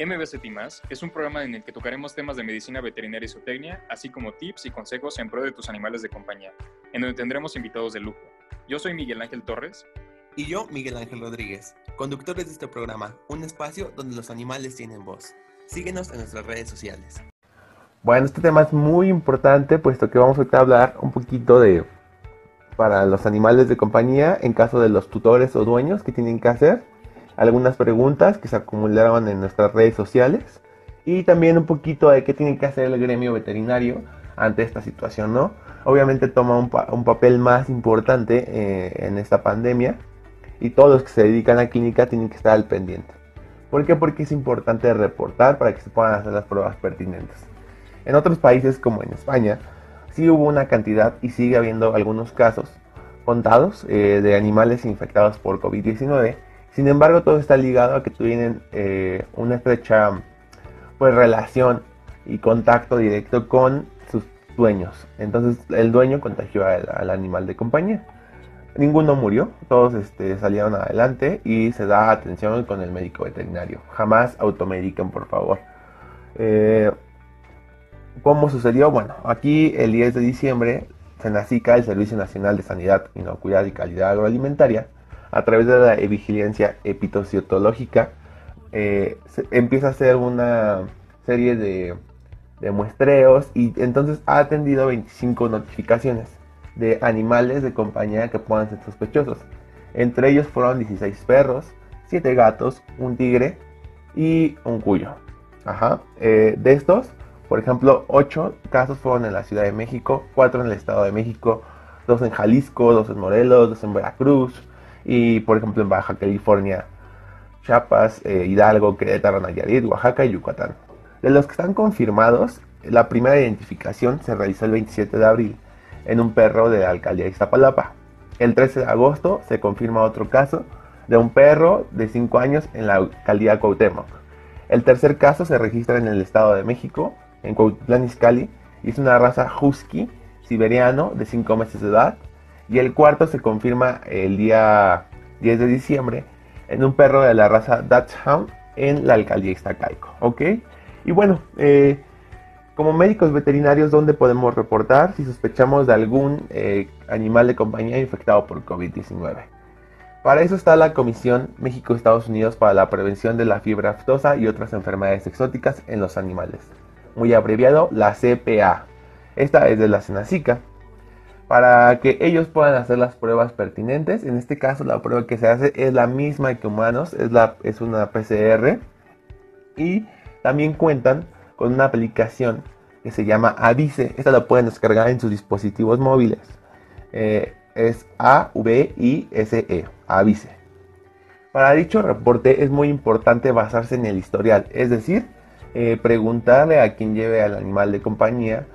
MBCT es un programa en el que tocaremos temas de medicina veterinaria y zootecnia, así como tips y consejos en pro de tus animales de compañía, en donde tendremos invitados de lujo. Yo soy Miguel Ángel Torres. Y yo, Miguel Ángel Rodríguez, conductores de este programa, un espacio donde los animales tienen voz. Síguenos en nuestras redes sociales. Bueno, este tema es muy importante, puesto que vamos a hablar un poquito de para los animales de compañía en caso de los tutores o dueños que tienen que hacer algunas preguntas que se acumularon en nuestras redes sociales y también un poquito de qué tiene que hacer el gremio veterinario ante esta situación, ¿no? Obviamente toma un, papel más importante eh, en esta pandemia y todos los que se dedican a clínica tienen que estar al pendiente. ¿Por qué? Porque es importante reportar para que se puedan hacer las pruebas pertinentes. En otros países como en España, sí hubo una cantidad y sigue habiendo algunos casos contados eh, de animales infectados por COVID-19 sin embargo, todo está ligado a que tienen eh, una estrecha pues, relación y contacto directo con sus dueños. Entonces, el dueño contagió al, animal de compañía. Ninguno murió, todos este, salieron adelante y se da atención con el médico veterinario. Jamás automediquen, por favor. Eh, ¿Cómo sucedió? Bueno, aquí el 10 de diciembre, SENACICA, el Servicio Nacional de Sanidad, Inocuidad y Calidad Agroalimentaria, a través de la vigilancia epitociotológica, eh, empieza a hacer una serie de, muestreos y entonces ha atendido 25 notificaciones de animales de compañía que puedan ser sospechosos. Entre ellos fueron 16 perros, 7 gatos, un tigre y un cuyo. Ajá. Eh, de estos, por ejemplo, 8 casos fueron en la Ciudad de México, 4 en el Estado de México, 2 en Jalisco, 2 en Morelos, 2 en Veracruz, y por ejemplo en Baja California, Chiapas, eh, Hidalgo, Querétaro, Nayarit, Oaxaca y Yucatán. De los que están confirmados, la primera identificación se realizó el 27 de abril en un perro de la alcaldía de Iztapalapa. El 13 de agosto se confirma otro caso de un perro de 5 años en la alcaldía Cuauhtémoc. El tercer caso se registra en el Estado de México, en Cuauhtlán Izcalli, y es una raza husky siberiano de 5 meses de edad y el cuarto se confirma el día 10 de diciembre en un perro de la raza Dachshund en la alcaldía Iztacalco. ¿Ok? Y bueno, eh, como médicos veterinarios, ¿dónde podemos reportar si sospechamos de algún eh, animal de compañía infectado por COVID-19? Para eso está la Comisión México-Estados Unidos para la Prevención de la Fiebre Aftosa y otras enfermedades exóticas en los animales, muy abreviado la CPA. Esta es de la Senacica para que ellos puedan hacer las pruebas pertinentes. En este caso la prueba que se hace es la misma que humanos, es, una PCR. Y también cuentan con una aplicación que se llama Avise. Esta la pueden descargar en sus dispositivos móviles. Eh, es A-V-I-S-E, Avise. Para dicho reporte es muy importante basarse en el historial, es decir, eh, preguntarle a quien lleve al animal de compañía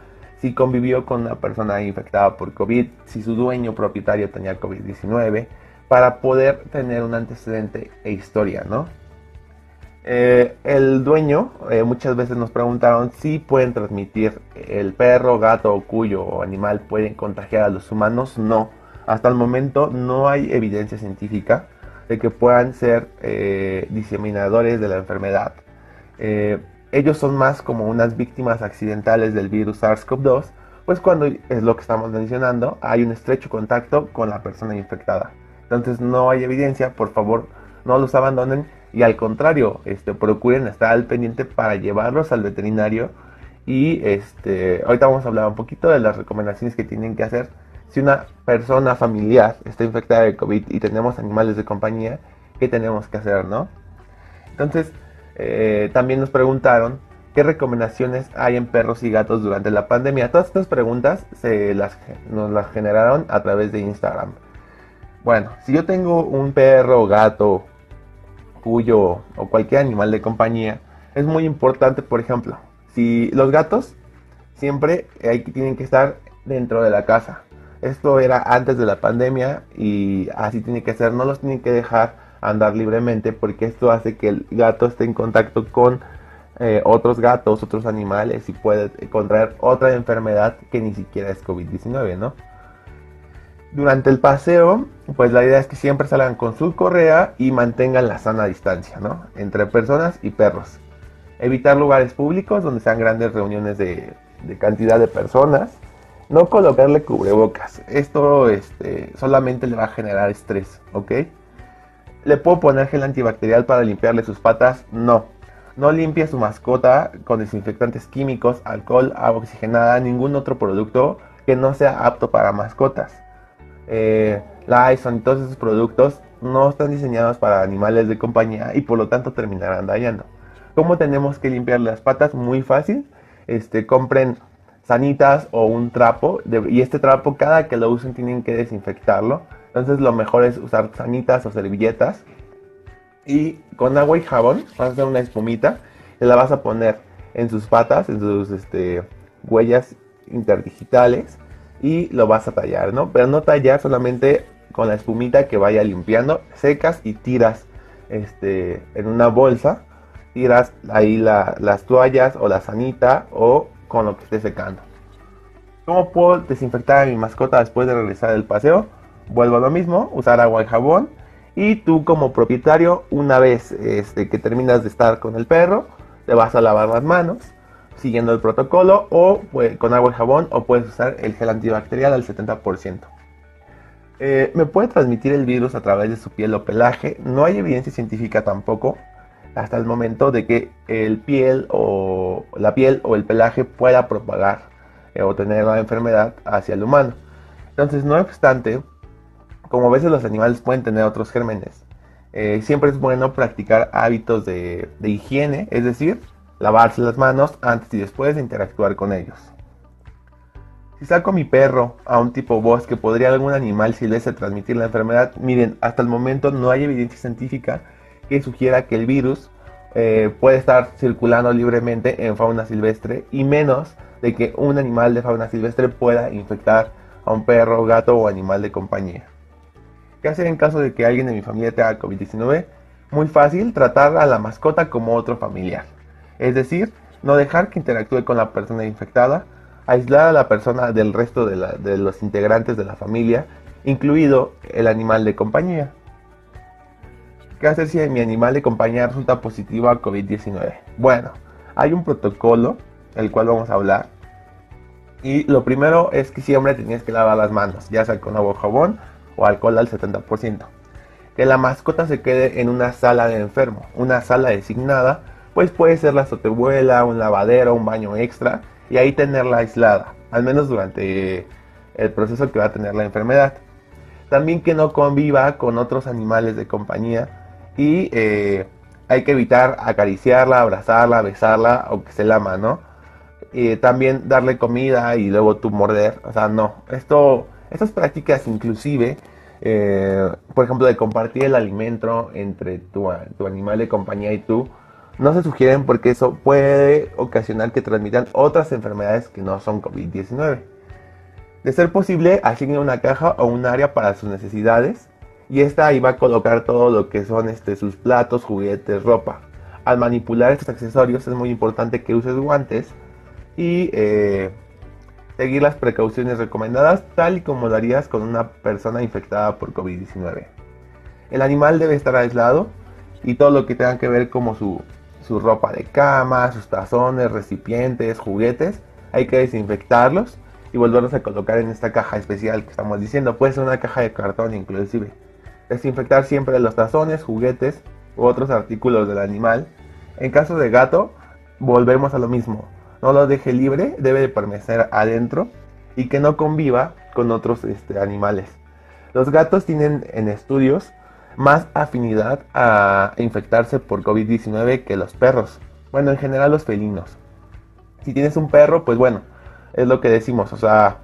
si convivió con una persona infectada por COVID, si su dueño propietario tenía COVID-19, para poder tener un antecedente e historia, ¿no? Eh, el dueño, eh, muchas veces nos preguntaron si pueden transmitir el perro, gato, cuyo o animal pueden contagiar a los humanos. No, hasta el momento no hay evidencia científica de que puedan ser eh, diseminadores de la enfermedad ellos son más como unas víctimas accidentales del virus SARS-CoV-2, pues cuando es lo que estamos mencionando, hay un estrecho contacto con la persona infectada. Entonces no hay evidencia, por favor no los abandonen y al contrario, este, procuren estar al pendiente para llevarlos al veterinario y este, ahorita vamos a hablar un poquito de las recomendaciones que tienen que hacer si una persona familiar está infectada de COVID y tenemos animales de compañía, ¿qué tenemos que hacer, no? Entonces, eh, también nos preguntaron qué recomendaciones hay en perros y gatos durante la pandemia. Todas estas preguntas se las, nos las generaron a través de Instagram. Bueno, si yo tengo un perro, gato, cuyo o cualquier animal de compañía, es muy importante, por ejemplo, si los gatos siempre hay, tienen que estar dentro de la casa. Esto era antes de la pandemia y así tiene que ser, no los tienen que dejar andar libremente porque esto hace que el gato esté en contacto con eh, otros gatos, otros animales y puede contraer otra enfermedad que ni siquiera es COVID-19, ¿no? Durante el paseo, pues la idea es que siempre salgan con su correa y mantengan la sana distancia, ¿no? Entre personas y perros. Evitar lugares públicos donde sean grandes reuniones de, cantidad de personas. No colocarle cubrebocas. Esto este, solamente le va a generar estrés, ¿ok? ¿Le puedo poner gel antibacterial para limpiarle sus patas? No. No limpie su mascota con desinfectantes químicos, alcohol, agua oxigenada, ningún otro producto que no sea apto para mascotas. Eh, Lysol y todos esos productos no están diseñados para animales de compañía y por lo tanto terminarán dañando. ¿Cómo tenemos que limpiar las patas? Muy fácil. Este, compren sanitas o un trapo y este trapo cada que lo usen tienen que desinfectarlo. Entonces lo mejor es usar sanitas o servilletas y con agua y jabón vas a hacer una espumita y la vas a poner en sus patas, en sus este, huellas interdigitales y lo vas a tallar, ¿no? Pero no tallar solamente con la espumita que vaya limpiando, secas y tiras este, en una bolsa, tiras ahí las toallas o la sanita o con lo que esté secando. ¿Cómo puedo desinfectar a mi mascota después de regresar del paseo? Vuelvo a lo mismo, usar agua y jabón. Y tú como propietario, una vez este, que terminas de estar con el perro, te vas a lavar las manos siguiendo el protocolo o pues, con agua y jabón o puedes usar el gel antibacterial al 70%. Eh, me puede transmitir el virus a través de su piel o pelaje. No hay evidencia científica tampoco hasta el momento de que el piel o la piel o el pelaje pueda propagar eh, o tener la enfermedad hacia el humano. Entonces, no obstante, como a veces los animales pueden tener otros gérmenes, eh, siempre es bueno practicar hábitos de, higiene, es decir, lavarse las manos antes y después de interactuar con ellos. Si saco mi perro a un tipo bosque, ¿podría algún animal silvestre transmitir la enfermedad? Miren, hasta el momento no hay evidencia científica que sugiera que el virus eh, puede estar circulando libremente en fauna silvestre y menos de que un animal de fauna silvestre pueda infectar a un perro, gato o animal de compañía. ¿Qué hacer en caso de que alguien de mi familia tenga COVID-19? Muy fácil, tratar a la mascota como otro familiar. Es decir, no dejar que interactúe con la persona infectada, aislar a la persona del resto de, los integrantes de la familia, incluido el animal de compañía. ¿Qué hacer si mi animal de compañía resulta positivo a COVID-19? Bueno, hay un protocolo, el cual vamos a hablar. Y lo primero es que siempre tenías que lavar las manos, ya sea con agua o jabón o alcohol al 70%. Que la mascota se quede en una sala de enfermo, una sala designada, pues puede ser la sotebuela, un lavadero, un baño extra, y ahí tenerla aislada, al menos durante el proceso que va a tener la enfermedad. También que no conviva con otros animales de compañía y eh, hay que evitar acariciarla, abrazarla, besarla o que se lama, ¿no? también darle comida y luego tú morder, o sea, no. Esto, estas prácticas inclusive, eh, por ejemplo, de compartir el alimento entre tu, tu animal de compañía y tú, no se sugieren porque eso puede ocasionar que transmitan otras enfermedades que no son COVID-19. De ser posible, asigne una caja o un área para sus necesidades y esta ahí va a colocar todo lo que son este, sus platos, juguetes, ropa. Al manipular estos accesorios es muy importante que uses guantes y eh, seguir las precauciones recomendadas tal y como lo harías con una persona infectada por COVID-19. El animal debe estar aislado y todo lo que tenga que ver como su su ropa de cama, sus tazones, recipientes, juguetes, hay que desinfectarlos y volverlos a colocar en esta caja especial que estamos diciendo. Puede ser una caja de cartón inclusive. Desinfectar siempre los tazones, juguetes u otros artículos del animal. En caso de gato, volvemos a lo mismo. No lo deje libre, debe de permanecer adentro y que no conviva con otros este, animales. Los gatos tienen en estudios más afinidad a infectarse por COVID-19 que los perros. Bueno, en general los felinos. Si tienes un perro, pues bueno, es lo que decimos, o sea,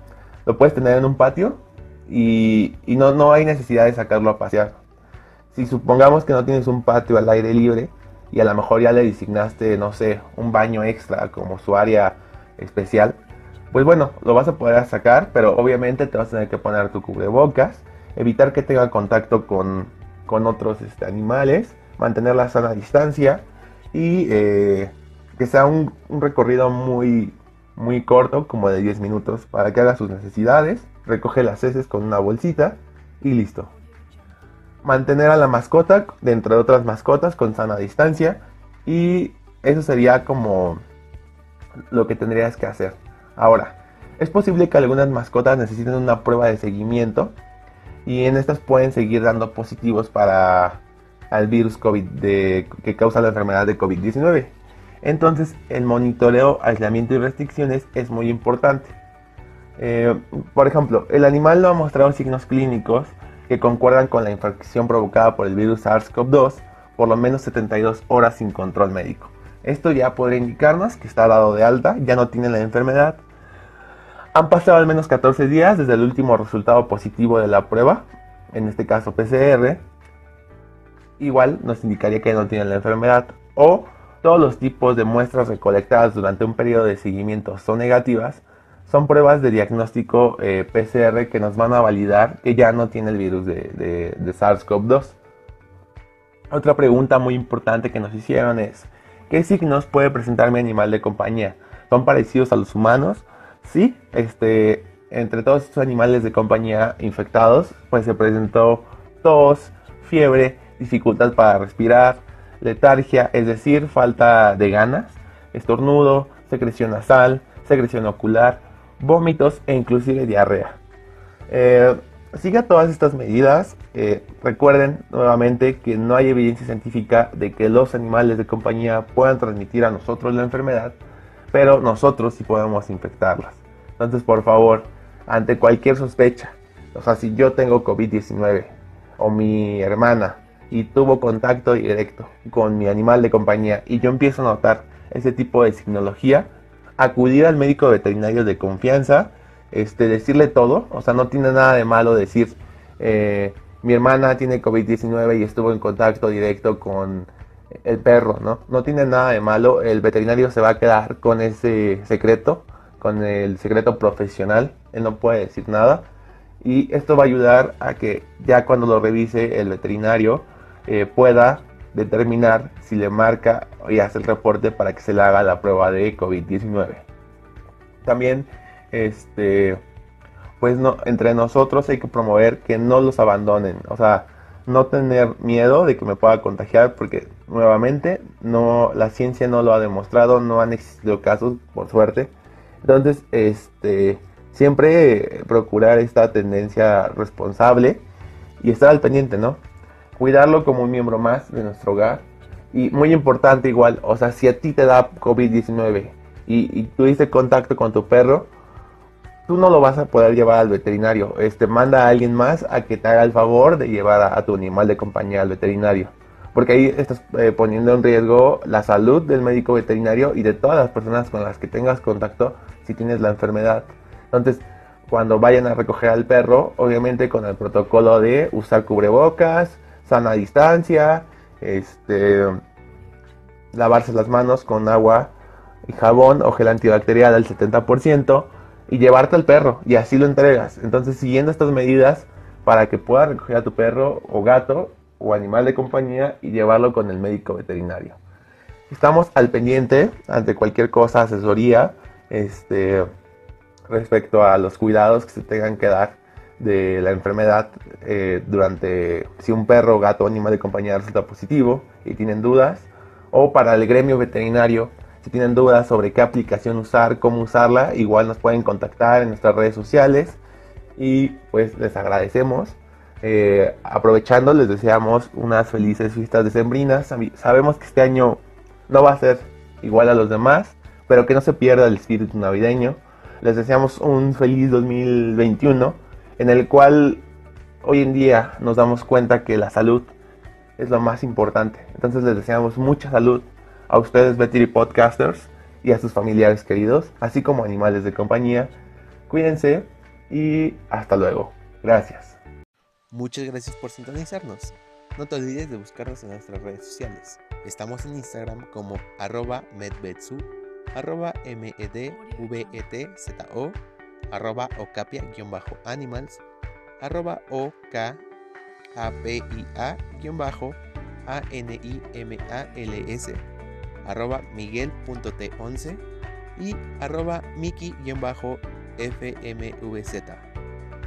lo puedes tener en un patio y, no, no hay necesidad de sacarlo a pasear. Si supongamos que no tienes un patio al aire libre y a lo mejor ya le designaste, no sé, un baño extra como su área especial, pues bueno, lo vas a poder sacar, pero obviamente te vas a tener que poner tu cubrebocas, evitar que tenga contacto con con otros este, animales, mantener la sana distancia y eh, que sea un, recorrido muy, muy corto, como de 10 minutos, para que haga sus necesidades, recoge las heces con una bolsita y listo. Mantener a la mascota dentro de otras mascotas con sana distancia y eso sería como lo que tendrías que hacer. Ahora, es posible que algunas mascotas necesiten una prueba de seguimiento y en estas pueden seguir dando positivos para el virus COVID que causa la enfermedad de COVID-19. Entonces el monitoreo, aislamiento y restricciones es muy importante. Eh, por ejemplo, el animal no ha mostrado signos clínicos que concuerdan con la infección provocada por el virus SARS-CoV-2 por lo menos 72 horas sin control médico. Esto ya podría indicarnos que está dado de alta, ya no tiene la enfermedad. Han pasado al menos 14 días desde el último resultado positivo de la prueba, en este caso PCR. Igual nos indicaría que no tiene la enfermedad. O todos los tipos de muestras recolectadas durante un periodo de seguimiento son negativas, son pruebas de diagnóstico eh, PCR que nos van a validar que ya no tiene el virus de, SARS-CoV-2. Otra pregunta muy importante que nos hicieron es, ¿qué signos puede presentar mi animal de compañía? ¿Son parecidos a los humanos? Sí, este, entre todos estos animales de compañía infectados, pues se presentó tos, fiebre, dificultad para respirar, letargia, es decir, falta de ganas, estornudo, secreción nasal, secreción ocular, vómitos e inclusive diarrea. Eh, siga todas estas medidas. Eh, recuerden nuevamente que no hay evidencia científica de que los animales de compañía puedan transmitir a nosotros la enfermedad, pero nosotros sí podemos infectarlas. Entonces, por favor, ante cualquier sospecha, o sea, si yo tengo COVID-19 o mi hermana y tuvo contacto directo con mi animal de compañía y yo empiezo a notar ese tipo de signología, acudir al médico veterinario de confianza, este, decirle todo, o sea, no tiene nada de malo decir, eh, mi hermana tiene COVID-19 y estuvo en contacto directo con el perro, ¿no? No tiene nada de malo, el veterinario se va a quedar con ese secreto, con el secreto profesional, él no puede decir nada. Y esto va a ayudar a que ya cuando lo revise el veterinario, eh, pueda determinar si le marca y hace el reporte para que se le haga la prueba de COVID-19. También, este, pues no, entre nosotros hay que promover que no los abandonen, o sea, no tener miedo de que me pueda contagiar, porque nuevamente no, la ciencia no lo ha demostrado, no han existido casos, por suerte. Entonces, este, siempre procurar esta tendencia responsable y estar al pendiente, ¿no? Cuidarlo como un miembro más de nuestro hogar. Y muy importante igual, o sea, si a ti te da COVID-19 y, tuviste contacto con tu perro, tú no lo vas a poder llevar al veterinario. Este, manda a alguien más a que te haga el favor de llevar a, tu animal de compañía al veterinario. Porque ahí estás eh, poniendo en riesgo la salud del médico veterinario y de todas las personas con las que tengas contacto si tienes la enfermedad. Entonces, cuando vayan a recoger al perro, obviamente con el protocolo de usar cubrebocas, sana distancia, este, lavarse las manos con agua y jabón o gel antibacterial al 70% y llevarte al perro y así lo entregas. Entonces siguiendo estas medidas para que puedas recoger a tu perro o gato o animal de compañía y llevarlo con el médico veterinario. Estamos al pendiente ante cualquier cosa, asesoría, este, respecto a los cuidados que se tengan que dar de la enfermedad eh, durante si un perro, gato o animal de compañía resulta positivo y tienen dudas, o para el gremio veterinario, si tienen dudas sobre qué aplicación usar, cómo usarla, igual nos pueden contactar en nuestras redes sociales y pues les agradecemos. Eh, aprovechando, les deseamos unas felices fiestas decembrinas. Sabemos que este año no va a ser igual a los demás, pero que no se pierda el espíritu navideño. Les deseamos un feliz 2021 en el cual hoy en día nos damos cuenta que la salud es lo más importante. Entonces les deseamos mucha salud a ustedes, Betty Podcasters, y a sus familiares queridos, así como animales de compañía. Cuídense y hasta luego. Gracias. Muchas gracias por sintonizarnos. No te olvides de buscarnos en nuestras redes sociales. Estamos en Instagram como arroba arroba medvetzo arroba ocapia-animals, arroba okapia-animals, arroba miguel.t11 y arroba miki-fmvz,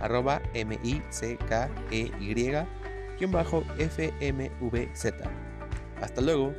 arroba m-i-c-k-e-y-fmvz. Hasta luego.